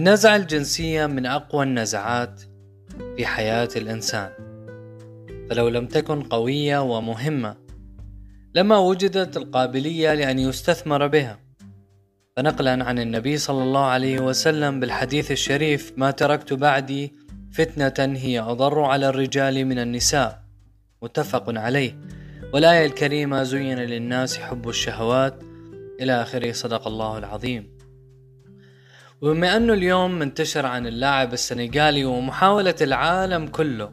النزعة الجنسية من أقوى النزعات في حياة الإنسان. فلو لم تكن قوية ومهمة لما وجدت القابلية لأن يستثمر بها. فنقلا عن النبي صلى الله عليه وسلم بالحديث الشريف ما تركت بعدي فتنة هي أضر على الرجال من النساء. متفق عليه. والآية الكريمة زين للناس حب الشهوات. إلى آخره صدق الله العظيم. وبما أنه اليوم منتشر عن اللاعب السنغالي ومحاولة العالم كله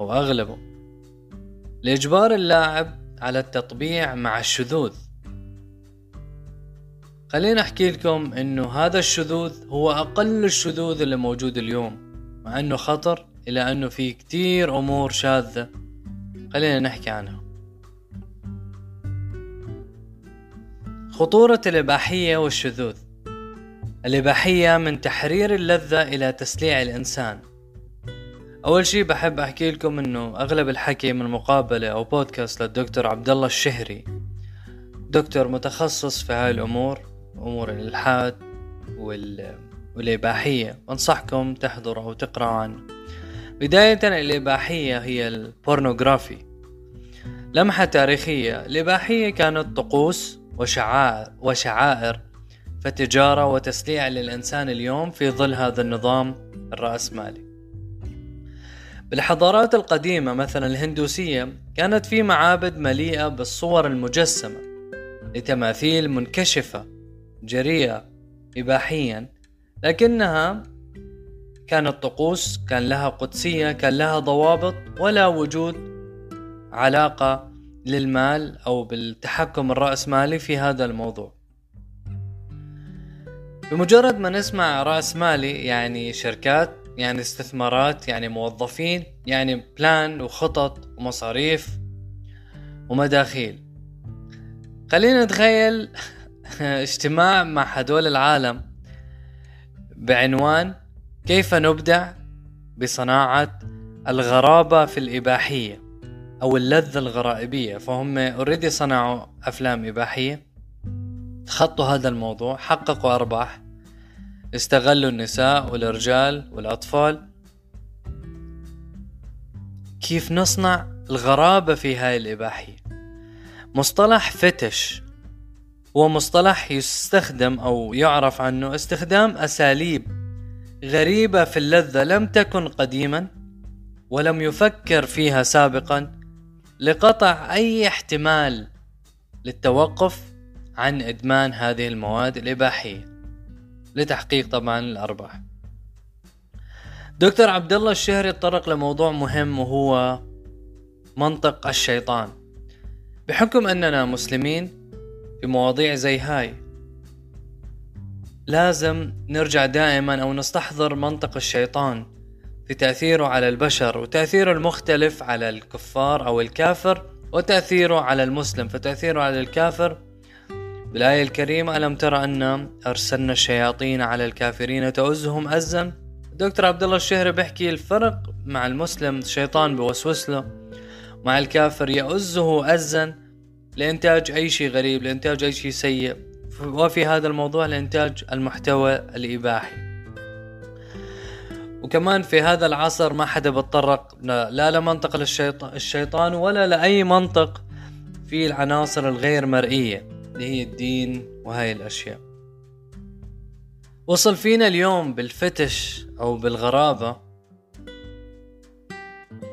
أو أغلبه لإجبار اللاعب على التطبيع مع الشذوذ. خلينا أحكي لكم إنه هذا الشذوذ هو أقل الشذوذ اللي موجود اليوم مع إنه خطر إلى أنه في كتير أمور شاذة. خلينا نحكي عنها. خطورة الإباحية والشذوذ. الإباحية من تحرير اللذة إلى تسليع الإنسان. أول شي بحب أحكي لكم إنه أغلب الحكي من مقابلة أو بودكاست للدكتور عبد الله الشهري. دكتور متخصص في هاي الأمور أمور الإلحاد وال... والإباحية. أنصحكم تحضروا أو تقرأوا عنه بداية الإباحية هي البورنوغرافي. لمحة تاريخية. الإباحية كانت طقوس وشعائر وشعائر فتجارة وتسليع للإنسان اليوم في ظل هذا النظام الرأسمالي بالحضارات القديمة مثلا الهندوسية كانت في معابد مليئة بالصور المجسمة لتماثيل منكشفة جريئة إباحيا لكنها كانت طقوس كان لها قدسية كان لها ضوابط ولا وجود علاقة للمال أو بالتحكم الرأسمالي في هذا الموضوع. بمجرد ما نسمع رأس مالي يعني شركات يعني استثمارات يعني موظفين يعني بلان وخطط ومصاريف ومداخيل. خلينا نتخيل اجتماع مع هدول العالم بعنوان كيف نبدع بصناعة الغرابة في الإباحية أو اللذة الغرائبية. فهم اوريدي صنعوا أفلام إباحية. تخطوا هذا الموضوع حققوا أرباح. استغلوا النساء والرجال والأطفال. كيف نصنع الغرابة في هاي الإباحية؟ مصطلح فتش هو مصطلح يستخدم أو يعرف عنه استخدام أساليب غريبة في اللذة لم تكن قديما ولم يفكر فيها سابقا لقطع أي احتمال للتوقف عن إدمان هذه المواد الإباحية لتحقيق طبعا الأرباح. دكتور عبد الله الشهري تطرق لموضوع مهم وهو منطق الشيطان. بحكم أننا مسلمين في مواضيع زي هاي لازم نرجع دائما أو نستحضر منطق الشيطان في تأثيره على البشر وتأثيره المختلف على الكفار أو الكافر وتأثيره على المسلم فتأثيره على الكافر بالآية الكريمة ألم ترى أن أرسلنا الشياطين على الكافرين تؤزهم أزا؟ دكتور عبد الله الشهري بيحكي الفرق مع المسلم الشيطان بوسوس له مع الكافر يؤزه أزا لإنتاج أي شيء غريب لإنتاج أي شيء سيء. وفي هذا الموضوع لإنتاج المحتوى الإباحي. وكمان في هذا العصر ما حدا بتطرق لا لمنطق الشيطان ولا لأي منطق في العناصر الغير مرئية. اللي هي الدين وهاي الأشياء. وصل فينا اليوم بال fetish أو بالغرابة.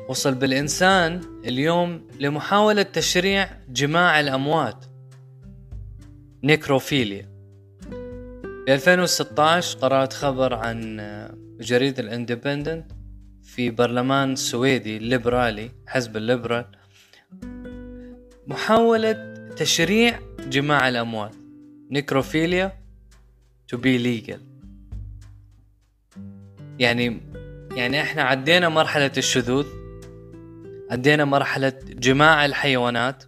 وصل بالإنسان اليوم لمحاولة تشريع جماع الأموات. necrophilia. في 2016 قرأت خبر عن جريدة الإندبندنت في برلمان سويدي الليبرالي حزب الليبرال. محاولة تشريع جماع الأموال. نيكروفيليا to be legal. يعني يعني إحنا عدينا مرحلة الشذوذ عدينا مرحلة جماع الحيوانات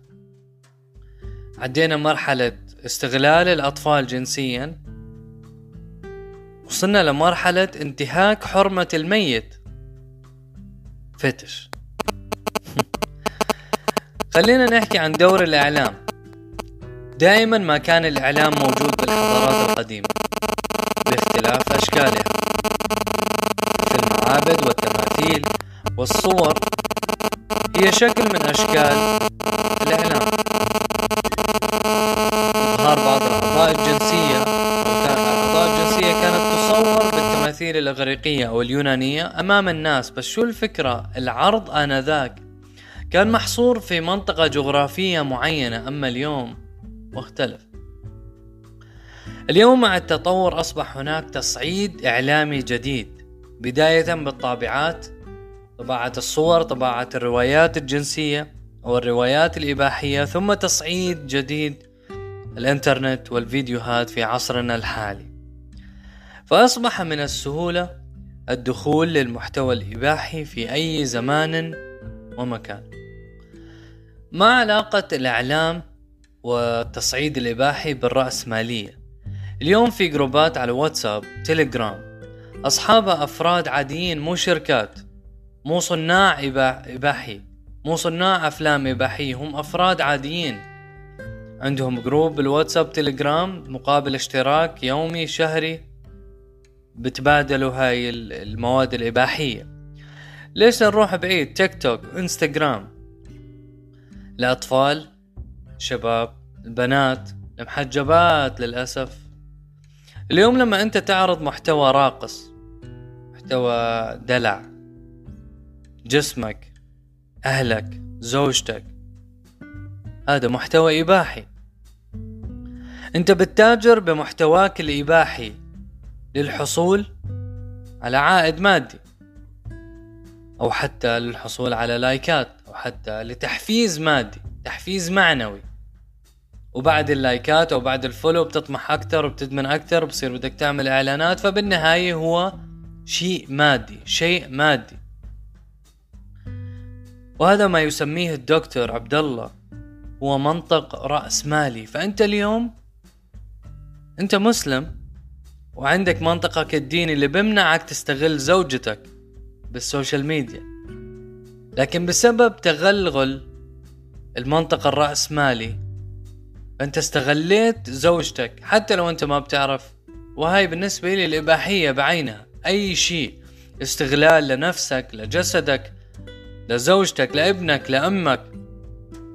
عدينا مرحلة استغلال الأطفال جنسيا وصلنا لمرحلة انتهاك حرمة الميت. فتش خلينا نحكي عن دور الإعلام. دائما ما كان الإعلام موجود بالحضارات القديمة باختلاف أشكالها. في المعابد والتماثيل والصور هي شكل من أشكال الإعلام. إظهار بعض الأعضاء الجنسية الأعضاء الجنسية كانت تصور بالتماثيل الإغريقية أو اليونانية أمام الناس. بس شو الفكرة؟ العرض آنذاك كان محصور في منطقة جغرافية معينة. أما اليوم مختلف. اليوم مع التطور أصبح هناك تصعيد إعلامي جديد بداية بالطابعات طباعة الصور طباعة الروايات الجنسية أو الروايات الإباحية ثم تصعيد جديد الإنترنت والفيديوهات في عصرنا الحالي. فأصبح من السهولة الدخول للمحتوى الإباحي في أي زمان ومكان. ما علاقة الإعلام والتصعيد الإباحي بالرأسمالية اليوم في جروبات على واتساب تيليجرام. أصحابها أفراد عاديين مو شركات مو صناع إباحي مو صناع أفلام إباحية هم أفراد عاديين. عندهم group بالواتساب تيليجرام مقابل اشتراك يومي شهري بتبادلوا هاي المواد الإباحية. ليش نروح بعيد؟ تيك توك إنستغرام. الأطفال شباب البنات المحجبات للأسف. اليوم لما أنت تعرض محتوى راقص محتوى دلع جسمك أهلك زوجتك هذا محتوى إباحي. أنت بتتاجر بمحتواك الإباحي للحصول على عائد مادي أو حتى للحصول على لايكات أو حتى لتحفيز مادي تحفيز معنوي. وبعد اللايكات أو بعد ال follow بتطمح أكثر وبتدمن أكثر وبصير بدك تعمل إعلانات فبالنهاية هو شيء مادي شيء مادي. وهذا ما يسميه الدكتور عبد الله هو منطق رأس مالي. فأنت اليوم أنت مسلم وعندك منطقك الديني اللي بمنعك تستغل زوجتك بال social media. لكن بسبب تغلغل المنطق الرأسمالي فانت استغليت زوجتك حتى لو أنت ما بتعرف. وهاي بالنسبة لي الإباحية بعينها. أي شيء استغلال لنفسك لجسدك لزوجتك لابنك لأمك.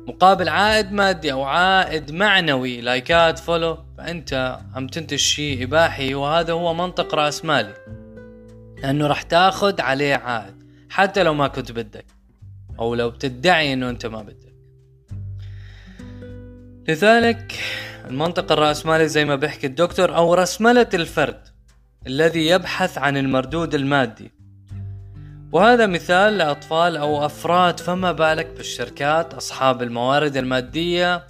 مقابل عائد مادي أو عائد معنوي لايكات follow فأنت عم تنتج شيء إباحي وهذا هو منطق رأس مالي. لأنه راح تاخذ عليه عائد حتى لو ما كنت بدك. أو لو بتدعي أنه أنت ما بدك. لذلك المنطق الرأسمالي زي ما بيحكي الدكتور أو رسملة الفرد الذي يبحث عن المردود المادي. وهذا مثال لأطفال أو أفراد فما بالك بالشركات أصحاب الموارد المادية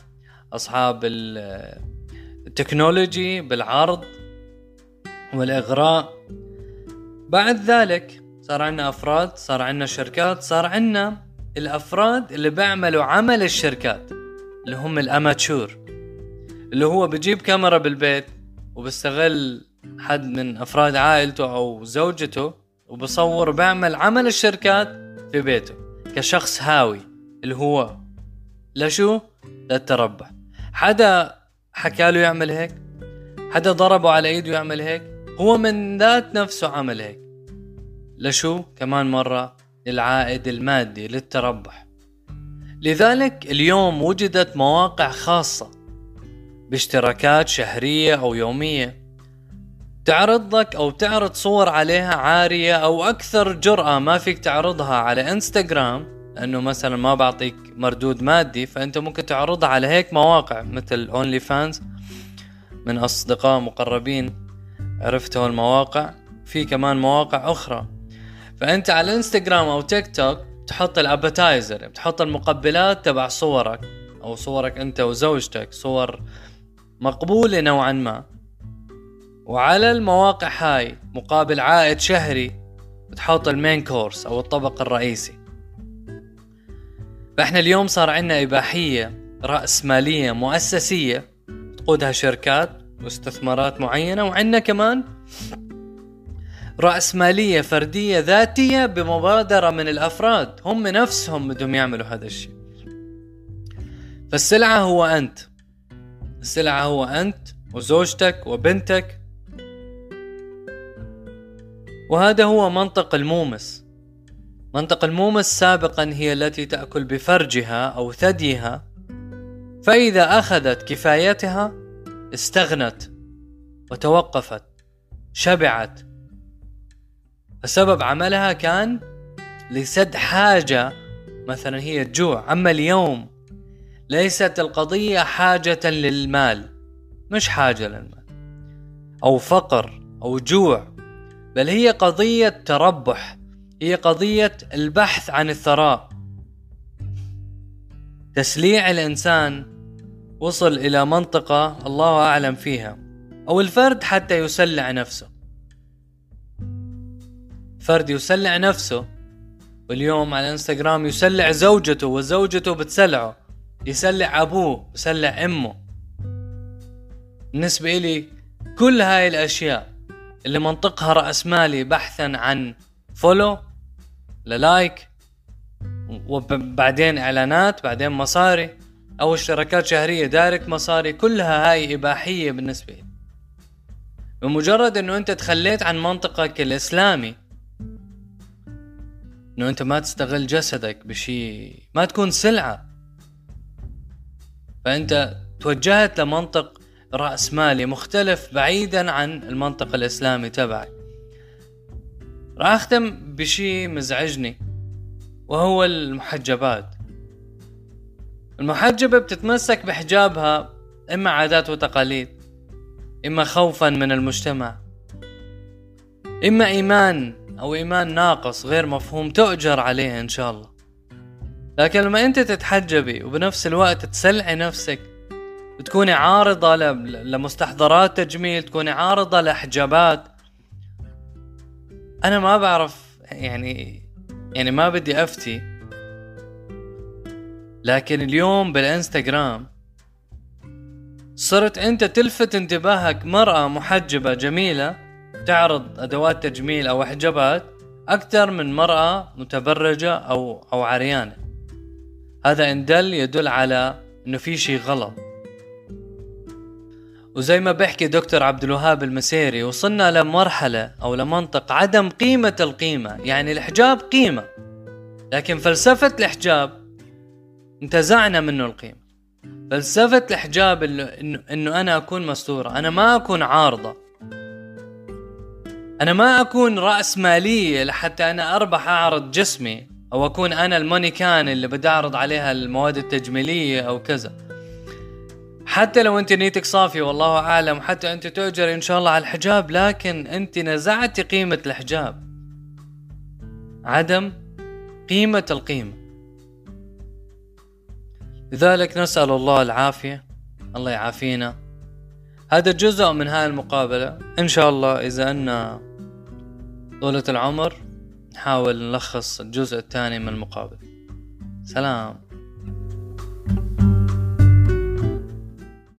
أصحاب التكنولوجي بالعرض والإغراء. بعد ذلك صار عندنا أفراد صار عندنا شركات صار عندنا الأفراد اللي بيعملوا عمل الشركات. اللي هم الاماتشور اللي هو بجيب كاميرا بالبيت وبستغل حد من أفراد عائلته أو زوجته وبصور وبعمل عمل الشركات في بيته كشخص هاوي اللي هو لشو للتربح حدا حكى له يعمل هيك؟ حدا ضربه على إيده يعمل هيك؟ هو من ذات نفسه عمل هيك. لشو كمان مرة للعائد المادي للتربح. لذلك اليوم وجدت مواقع خاصة باشتراكات شهرية أو يومية تعرض لك أو تعرض صور عليها عارية أو أكثر جرأة ما فيك تعرضها على إنستغرام لأنه مثلا ما بعطيك مردود مادي فأنت ممكن تعرضها على هيك مواقع مثل أونلي فانز من أصدقاء مقربين. عرفتوا المواقع؟ في كمان مواقع أخرى. فأنت على إنستغرام أو تيك توك تحط ال appetizer تحط المقبلات تبع صورك أو صورك أنت وزوجتك صور مقبولة نوعا ما. وعلى المواقع هاي مقابل عائد شهري بتحط المين كورس أو الطبق الرئيسي. فإحنا اليوم صار عندنا إباحية رأسمالية مؤسسية تقودها شركات واستثمارات معينة وعندنا كمان رأسمالية فردية ذاتية بمبادرة من الأفراد. هم نفسهم بدهم يعملوا هذا الشيء. فالسلعة هو أنت. السلعة هو أنت وزوجتك منطق المومس سابقا هي التي تأكل بفرجها أو ثديها. فإذا أخذت كفايتها استغنت وتوقفت شبعت فسبب عملها كان لسد حاجة مثلا هي الجوع أما اليوم ليست القضية حاجة للمال مش حاجة للمال أو فقر أو جوع بل هي قضية تربح هي قضية البحث عن الثراء. تسليع الإنسان وصل إلى منطقة الله أعلم فيها أو الفرد حتى يسلع نفسه. فرد يسلع نفسه. واليوم على الانستغرام يسلع زوجته وزوجته بتسلعه. يسلع أبوه يسلع أمه. بالنسبة إلي كل هاي الأشياء اللي منطقها رأسمالي بحثا عن فولو للايك وبعدين إعلانات بعدين مصاري أو اشتراكات شهرية direct مصاري كلها هاي إباحية بالنسبة لي بمجرد إنه أنت تخليت عن منطقك الإسلامي إنه أنت ما تستغل جسدك بشي ما تكون سلعة. فأنت توجهت لمنطق رأس مالي مختلف بعيدا عن المنطق الإسلامي تبعك راح أختم بشي مزعجني وهو المحجبات. المحجبة بتتمسك بحجابها إما عادات وتقاليد إما خوفا من المجتمع إما إيمان. أو إيمان ناقص غير مفهوم تؤجر عليه إن شاء الله. لكن لما أنت تتحجبي وبنفس الوقت تسلعي نفسك تكوني عارضة لمستحضرات تجميل تكوني عارضة لحجابات أنا ما بعرف يعني يعني ما بدي أفتي. لكن اليوم بالإنستغرام صرت أنت تلفت انتباهك مرأة محجبة جميلة تعرض أدوات تجميل أو حجابات أكثر من مرأة متبرجة أو أو عريانة. هذا إن دل يدل على إنه في شيء غلط. وزي ما بيحكي دكتور عبد الوهاب المسيري وصلنا لمرحلة أو لمنطق عدم قيمة القيمة يعني الحجاب قيمة. لكن فلسفة الحجاب انتزعنا منه القيمة. فلسفة الحجاب إنه أنا أكون مستورة أنا ما أكون عارضة. أنا ما أكون رأس ماليه لحتى أنا أربح أعرض جسمي أو أكون أنا المونيكان اللي بدي أعرض عليها المواد التجميلية أو كذا. حتى لو أنت نيتك صافية والله أعلم حتى أنت تؤجر إن شاء الله على الحجاب لكن أنت نزعتي قيمة الحجاب. عدم قيمة القيمة. لذلك نسأل الله العافية. الله يعافينا. هذا جزء من هاي المقابلة. إن شاء الله إذا أن طولة العمر نحاول نلخص الجزء الثاني من المقابلة سلام.